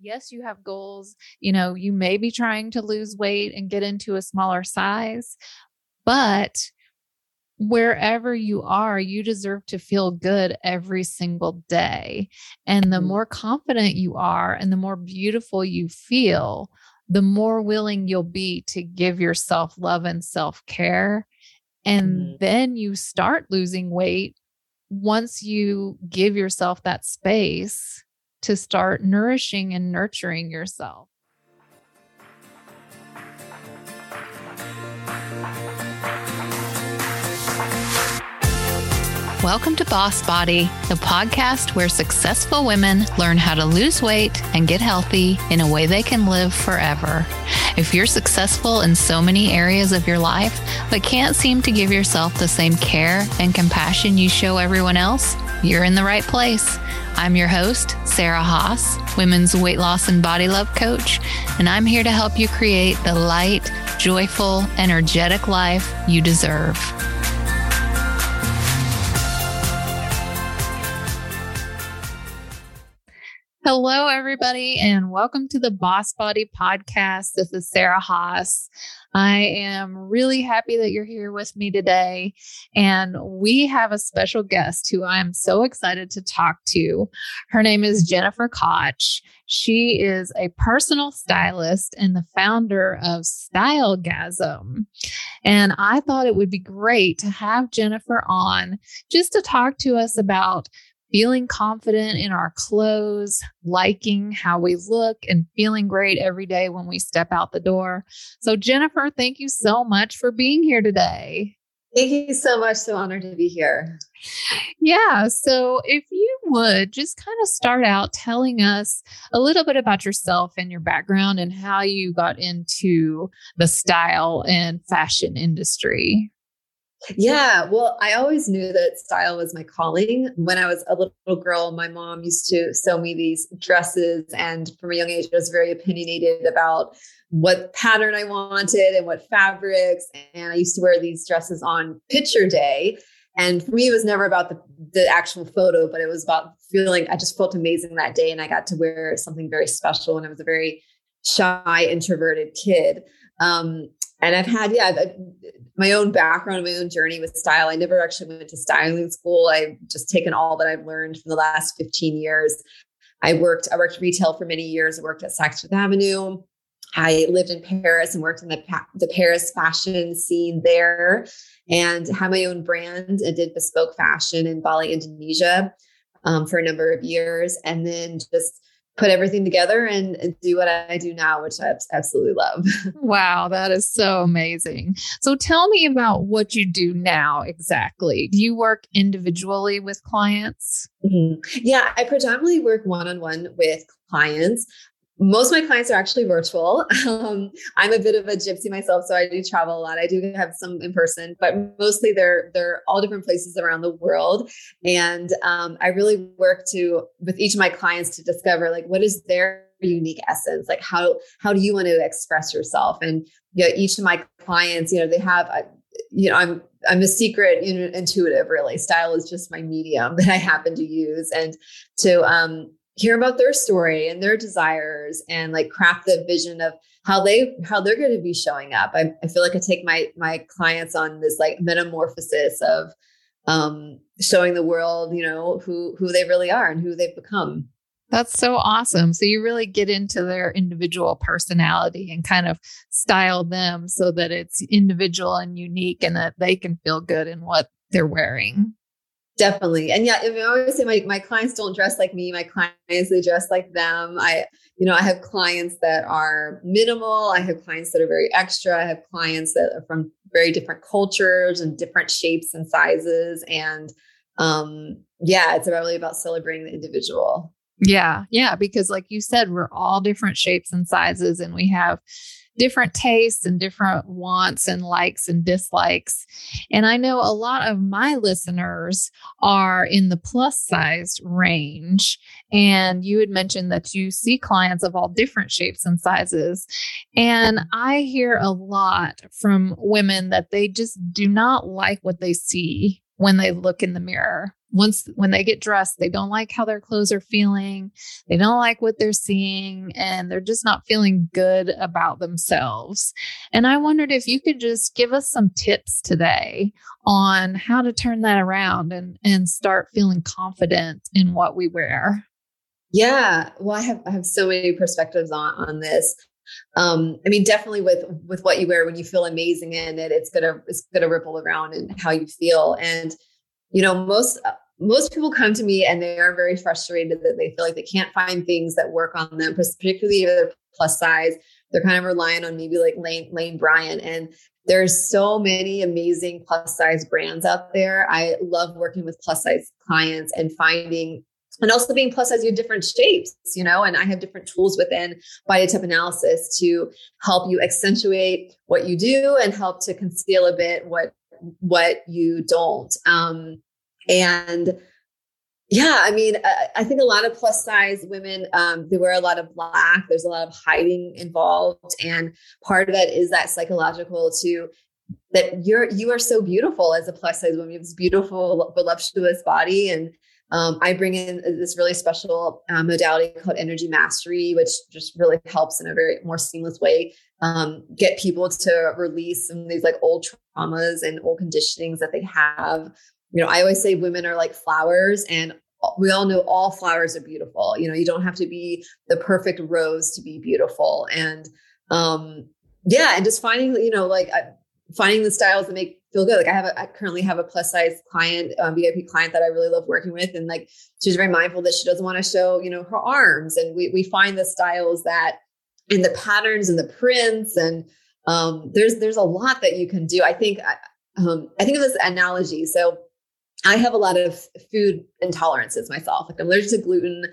yes, you have goals. You know, you may be trying to lose weight and get into a smaller size, but wherever you are, you deserve to feel good every single day. And the mm-hmm. more confident you are and the more beautiful you feel, the more willing you'll be to give yourself love and self care. And mm-hmm. then you start losing weight once you give yourself that space to start nourishing and nurturing yourself. Welcome to Boss Body, the podcast where successful women learn how to lose weight and get healthy in a way they can live forever. If you're successful in so many areas of your life, but can't seem to give yourself the same care and compassion you show everyone else, you're in the right place. I'm your host, Sarah Haas, women's weight loss and body love coach, and I'm here to help you create the light, joyful, energetic life you deserve. Hello, everybody, and welcome to the Boss Body Podcast. This is Sarah Haas. I am really happy that you're here with me today. And we have a special guest who I'm so excited to talk to. Her name is Jennifer Koch. She is a personal stylist and the founder of Stylegasm. And I thought it would be great to have Jennifer on just to talk to us about feeling confident in our clothes, liking how we look, and feeling great every day when we step out the door. So, Jennifer, thank you so much for being here today. Thank you so much. So honored to be here. Yeah. So, if you would just kind of start out telling us a little bit about yourself and your background and how you got into the style and fashion industry. Yeah, well, I always knew that style was my calling. When I was a little girl, my mom used to sew me these dresses. And from a young age, I was very opinionated about what pattern I wanted and what fabrics. And I used to wear these dresses on picture day. And for me, it was never about the, the actual photo, but it was about feeling, I just felt amazing that day. And I got to wear something very special. And I was a very shy, introverted kid. Um, and I've had, yeah, my own background, my own journey with style. I never actually went to styling school. I've just taken all that I've learned from the last 15 years. I worked, I worked retail for many years. I worked at Saks Fifth Avenue. I lived in Paris and worked in the, the Paris fashion scene there and had my own brand and did bespoke fashion in Bali, Indonesia um, for a number of years. And then just put everything together and, and, do what I do now, which I absolutely love. wow, that is so amazing. So tell me about what you do now exactly. Do you work individually with clients? Mm-hmm. Yeah, I predominantly work one on one with clients most of my clients are actually virtual. Um, I'm a bit of a gypsy myself, so I do travel a lot. I do have some in person, but mostly they're they're all different places around the world. And um, I really work to with each of my clients to discover like what is their unique essence, like how how do you want to express yourself? And you know, each of my clients, you know, they have. A, you know, I'm I'm a secret intuitive. Really, style is just my medium that I happen to use, and to um, hear about their story and their desires and like craft the vision of how they how they're going to be showing up I, I feel like i take my my clients on this like metamorphosis of um showing the world you know who who they really are and who they've become that's so awesome. So you really get into their individual personality and kind of style them so that it's individual and unique and that they can feel good in what they're wearing. Definitely. And yeah, I always say my, my clients don't dress like me. My clients, they dress like them. I, you know, I have clients that are minimal. I have clients that are very extra. I have clients that are from very different cultures and different shapes and sizes. And um, yeah, it's really about celebrating the individual. Yeah. Yeah. Because like you said, we're all different shapes and sizes and we have different tastes and different wants and likes and dislikes. And I know a lot of my listeners are in the plus size range. And you had mentioned that you see clients of all different shapes and sizes. And I hear a lot from women that they just do not like what they see when they look in the mirror. Once when they get dressed, they don't like how their clothes are feeling. They don't like what they're seeing and they're just not feeling good about themselves. And I wondered if you could just give us some tips today on how to turn that around and and start feeling confident in what we wear. Yeah, well, I have I have so many perspectives on on this. Um, I mean, definitely with with what you wear when you feel amazing in it, it's gonna it's gonna ripple around and how you feel. And you know, most most people come to me and they are very frustrated that they feel like they can't find things that work on them, particularly if they're plus size. They're kind of relying on maybe like Lane Lane Bryant, and there's so many amazing plus size brands out there. I love working with plus size clients and finding and also being plus size you have different shapes you know and i have different tools within body type analysis to help you accentuate what you do and help to conceal a bit what what you don't. Um and yeah i mean I, I think a lot of plus size women um, they wear a lot of black. There's a lot of hiding involved. And part of it is that psychological to that you're you are so beautiful as a plus size woman. You have this beautiful voluptuous body. And um, I bring in this really special uh, modality called energy mastery, which just really helps in a very more seamless way um, get people to release some of these like old traumas and old conditionings that they have. You know, I always say women are like flowers, and we all know all flowers are beautiful. You know, you don't have to be the perfect rose to be beautiful, and um, yeah, and just finding you know like finding the styles that make feel good. Like I have, a, I currently have a plus size client, um, VIP client that I really love working with, and like she's very mindful that she doesn't want to show, you know, her arms, and we we find the styles that, and the patterns and the prints, and um, there's there's a lot that you can do. I think, um, I think of this analogy. So I have a lot of food intolerances myself. Like I'm allergic to gluten.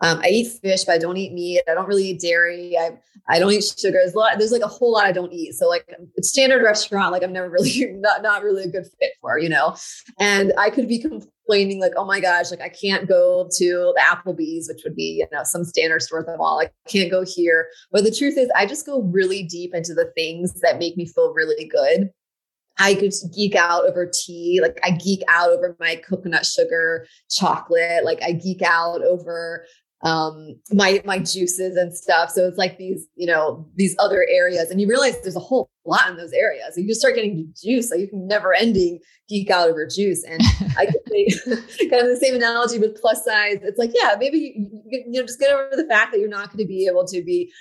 Um, I eat fish, but I don't eat meat. I don't really eat dairy. I I don't eat sugar. There's lot. There's like a whole lot I don't eat. So like it's standard restaurant, like I'm never really not not really a good fit for, you know. And I could be complaining like, oh my gosh, like I can't go to the Applebee's, which would be you know some standard store at the mall. I can't go here. But the truth is, I just go really deep into the things that make me feel really good. I could geek out over tea. Like I geek out over my coconut sugar chocolate. Like I geek out over um my my juices and stuff. So it's like these you know these other areas and you realize there's a whole lot in those areas you just start getting juice like you can never ending geek out over juice and i could say kind of the same analogy with plus size. It's like yeah maybe you, you know just get over the fact that you're not going to be able to be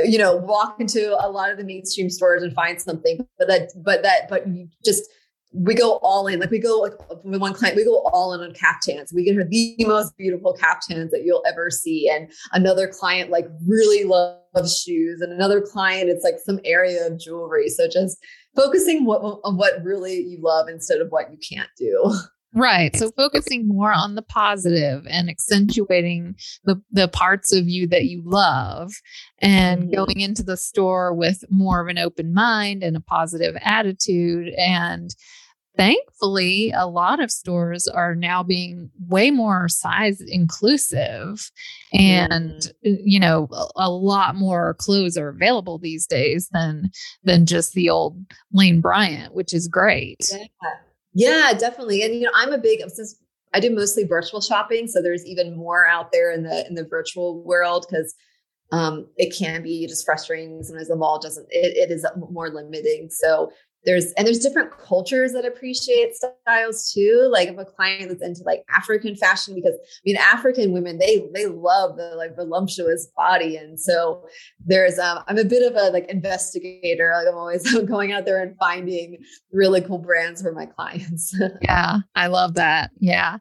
you know walk into a lot of the mainstream stores and find something but that but that but you just we go all in. Like we go like with one client, we go all in on caftans. We get her the most beautiful caftans that you'll ever see. And another client like really loves shoes, and another client it's like some area of jewelry. So just focusing what on what really you love instead of what you can't do. Right. So focusing more on the positive and accentuating the, the parts of you that you love and mm-hmm. going into the store with more of an open mind and a positive attitude and thankfully, a lot of stores are now being way more size inclusive. And, mm. you know, a, lot more clothes are available these days than than just the old Lane Bryant, which is great. Yeah. Yeah, definitely. And you know, I'm a big since I do mostly virtual shopping, so there's even more out there in the in the virtual world because um, it can be just frustrating sometimes the mall doesn't it, it is more limiting so there's and there's different cultures that appreciate styles too. Like if a client that's into like african fashion because i mean african women they they love the like voluptuous body. And so there's um i'm a bit of a like investigator. Like i'm always going out there and finding really cool brands for my clients. Yeah i love that. Yeah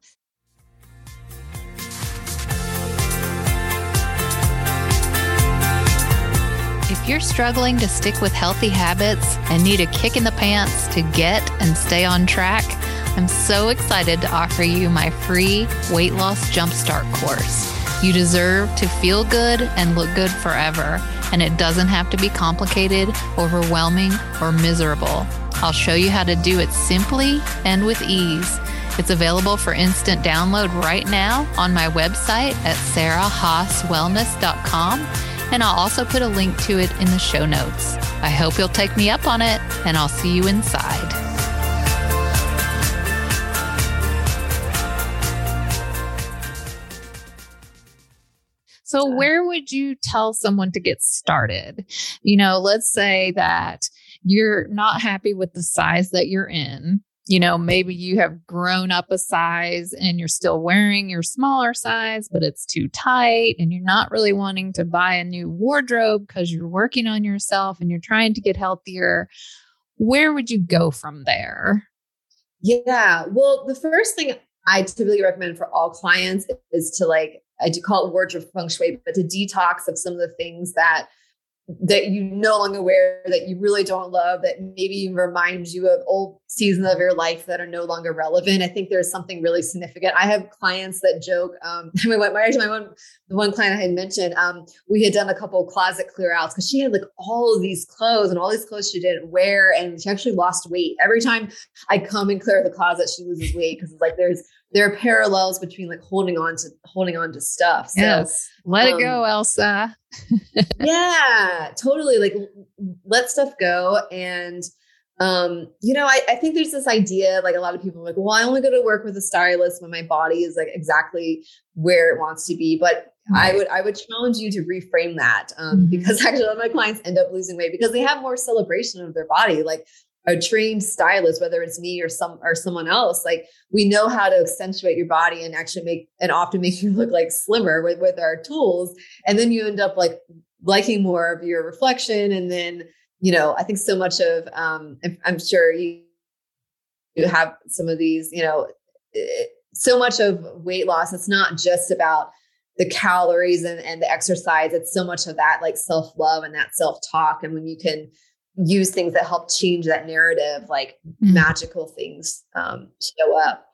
If you're struggling to stick with healthy habits and need a kick in the pants to get and stay on track, I'm so excited to offer you my free weight loss jumpstart course. You deserve to feel good and look good forever, and it doesn't have to be complicated, overwhelming, or miserable. I'll show you how to do it simply and with ease. It's available for instant download right now on my website at sarahhaaswellness.com and I'll also put a link to it in the show notes. I hope you'll take me up on it, and I'll see you inside. So, where would you tell someone to get started? You know, let's say that you're not happy with the size that you're in you know, maybe you have grown up a size and you're still wearing your smaller size, but it's too tight and you're not really wanting to buy a new wardrobe because you're working on yourself and you're trying to get healthier. Where would you go from there? Yeah. Well, the first thing I typically recommend for all clients is to like, I do call it wardrobe feng shui, but to detox of some of the things that that you no longer wear that you really don't love that maybe reminds you of old seasons of your life that are no longer relevant. I think there's something really significant. I have clients that joke um my, my, my one the one client i had mentioned um we had done a couple closet clear outs because she had like all of these clothes and all these clothes she didn't wear and she actually lost weight. Every time i come and clear the closet she loses weight because it's like there's there are parallels between like holding on to holding on to stuff. So yes. let um, it go, um, Elsa. yeah, totally. Like let stuff go. And um, you know, I, I think there's this idea, like a lot of people are like, well, I only go to work with a stylist when my body is like exactly where it wants to be. But I would I would challenge you to reframe that um, mm-hmm. because actually a lot of my clients end up losing weight because they have more celebration of their body. Like a trained stylist, whether it's me or some or someone else, like we know how to accentuate your body and actually make and often make you look like slimmer with, with our tools. And then you end up like liking more of your reflection. And then, you know, I think so much of um I'm sure you you have some of these, you know, so much of weight loss, it's not just about the calories and, and the exercise. It's so much of that like self-love and that self-talk. And when you can use things that help change that narrative, like mm. magical things um, show up.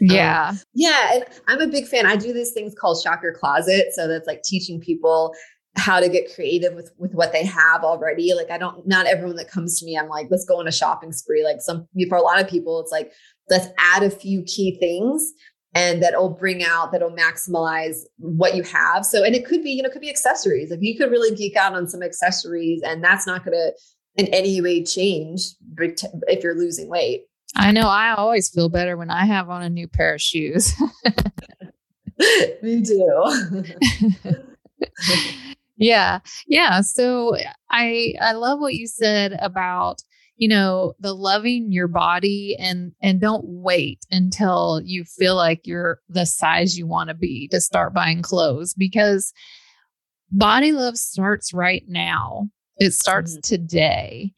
Yeah. Um, yeah. And I'm a big fan. I do these things called Shop Your Closet. So that's like teaching people how to get creative with with what they have already. Like I don't not everyone that comes to me, I'm like, let's go on a shopping spree. Like some for a lot of people, it's like, let's add a few key things and that'll bring out that'll maximize what you have so and it could be you know it could be accessories like you could really geek out on some accessories and that's not going to in any way change if you're losing weight. I know I always feel better when I have on a new pair of shoes. Me too. yeah. Yeah. So I I love what you said about you know the loving your body and and don't wait until you feel like you're the size you want to be to start buying clothes because body love starts right now it starts mm-hmm. today.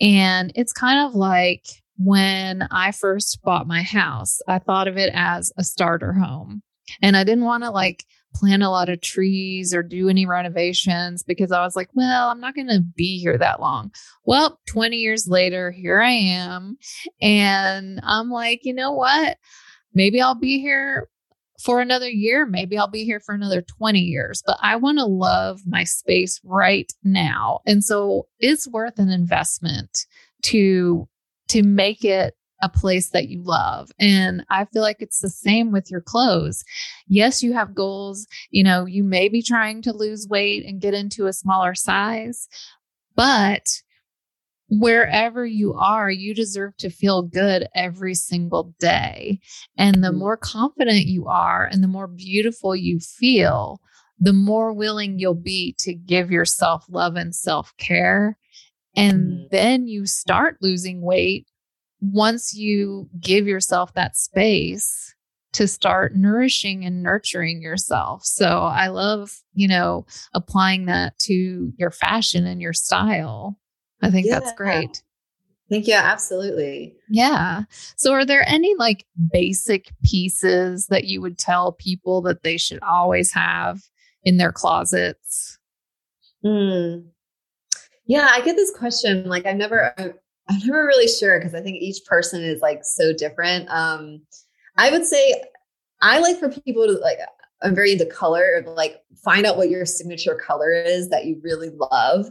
And it's kind of like when I first bought my house, I thought of it as a starter home. And I didn't want to like plant a lot of trees or do any renovations because I was like, well, I'm not going to be here that long. Well, 20 years later, here I am. And I'm like, you know what? Maybe I'll be here for another year. Maybe I'll be here for another 20 years, but I want to love my space right now. And so it's worth an investment to to make it a place that you love. And I feel like it's the same with your clothes. Yes, you have goals. You know, you may be trying to lose weight and get into a smaller size, but wherever you are, you deserve to feel good every single day. And the mm-hmm. more confident you are and the more beautiful you feel, the more willing you'll be to give yourself love and self care. And mm-hmm. then you start losing weight once you give yourself that space to start nourishing and nurturing yourself. So I love, you know, applying that to your fashion and your style. I think yeah. that's great. Thank you. Absolutely. Yeah. So, are there any like basic pieces that you would tell people that they should always have in their closets? Hmm. Yeah, I get this question. Like, I've never, I'm never really sure because I think each person is like so different. Um, I would say I like for people to like, I'm very into color, like find out what your signature color is that you really love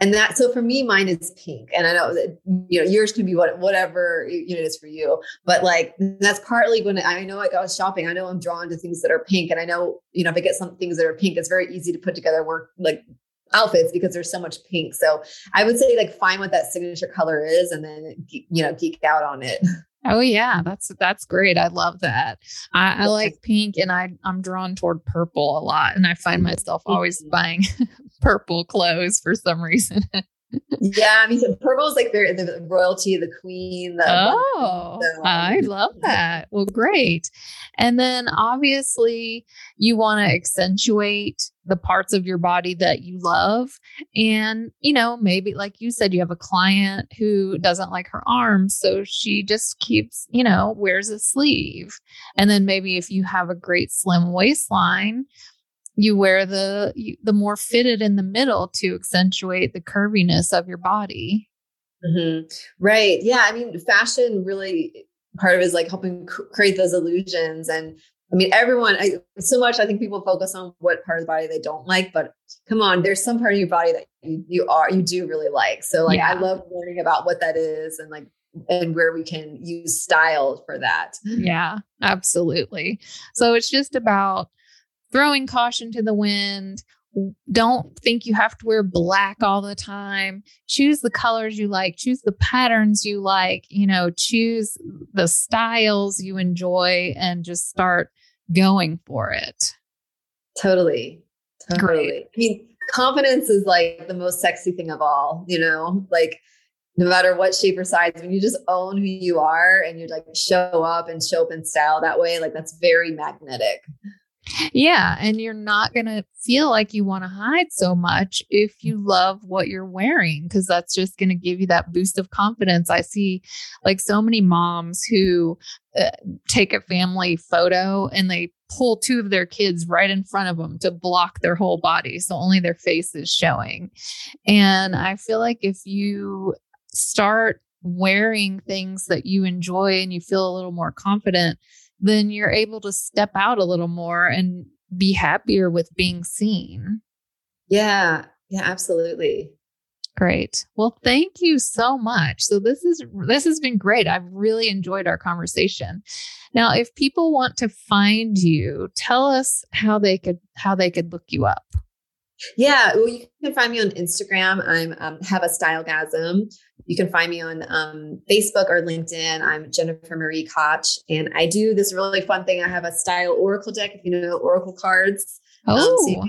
and that so for me mine is pink. And i know that you know yours can be what, whatever you know it is for you. But like that's partly when i know like i was shopping i know i'm drawn to things that are pink. And i know you know if i get some things that are pink it's very easy to put together work like outfits because there's so much pink. So i would say like find what that signature color is and then you know geek out on it Oh yeah, that's that's great. I love that. I, I like pink, and I I'm drawn toward purple a lot, and I find mm-hmm. myself always mm-hmm. buying purple clothes for some reason. yeah, I mean, purple is like the, the royalty, the queen. The, oh, so, I love that. Well, great. And then obviously, you want to accentuate the parts of your body that you love. And, you know, maybe like you said, you have a client who doesn't like her arms. So she just keeps, you know, wears a sleeve. And then maybe if you have a great slim waistline, you wear the the more fitted in the middle to accentuate the curviness of your body mm-hmm. right yeah i mean fashion really part of it is like helping create those illusions and i mean everyone I, so much i think people focus on what part of the body they don't like but come on there's some part of your body that you, you are you do really like so like yeah. i love learning about what that is and like and where we can use style for that yeah absolutely so it's just about throwing caution to the wind. Don't think you have to wear black all the time. Choose the colors you like, choose the patterns you like, you know, choose the styles you enjoy and just start going for it. Totally. Totally. Great. I mean, confidence is like the most sexy thing of all, you know, like no matter what shape or size, when you just own who you are and you like show up and show up in style that way, like that's very magnetic. Yeah. And you're not going to feel like you want to hide so much if you love what you're wearing, because that's just going to give you that boost of confidence. I see like so many moms who uh, take a family photo and they pull two of their kids right in front of them to block their whole body. So only their face is showing. And I feel like if you start wearing things that you enjoy and you feel a little more confident, then you're able to step out a little more and be happier with being seen. Yeah. Yeah, absolutely. Great. Well, thank you so much. So this is this has been great. I've really enjoyed our conversation. Now, if people want to find you, tell us how they could how they could look you up. Yeah, well, you can find me on Instagram. I'm um, have a stylegasm. You can find me on um, Facebook or LinkedIn. I'm Jennifer Marie Koch, and I do this really fun thing. I have a style oracle deck. If you know oracle cards, oh, um, so a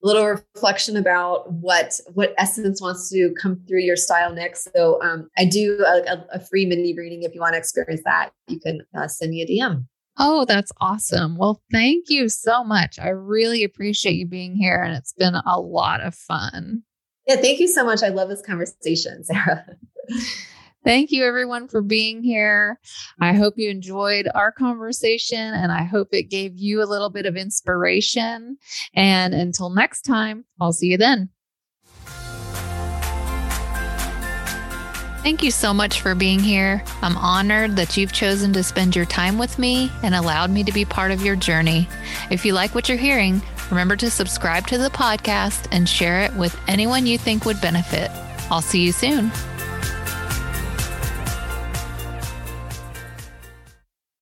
little reflection about what what essence wants to come through your style next. So um, I do a, a, a, free mini reading. If you want to experience that, you can uh, send me a DM. Oh, that's awesome. Well, thank you so much. I really appreciate you being here, and it's been a lot of fun. Yeah, thank you so much. I love this conversation, Sarah. Thank you, everyone, for being here. I hope you enjoyed our conversation and I hope it gave you a little bit of inspiration. And until next time, I'll see you then. Thank you so much for being here. I'm honored that you've chosen to spend your time with me and allowed me to be part of your journey. If you like what you're hearing, remember to subscribe to the podcast and share it with anyone you think would benefit. I'll see you soon.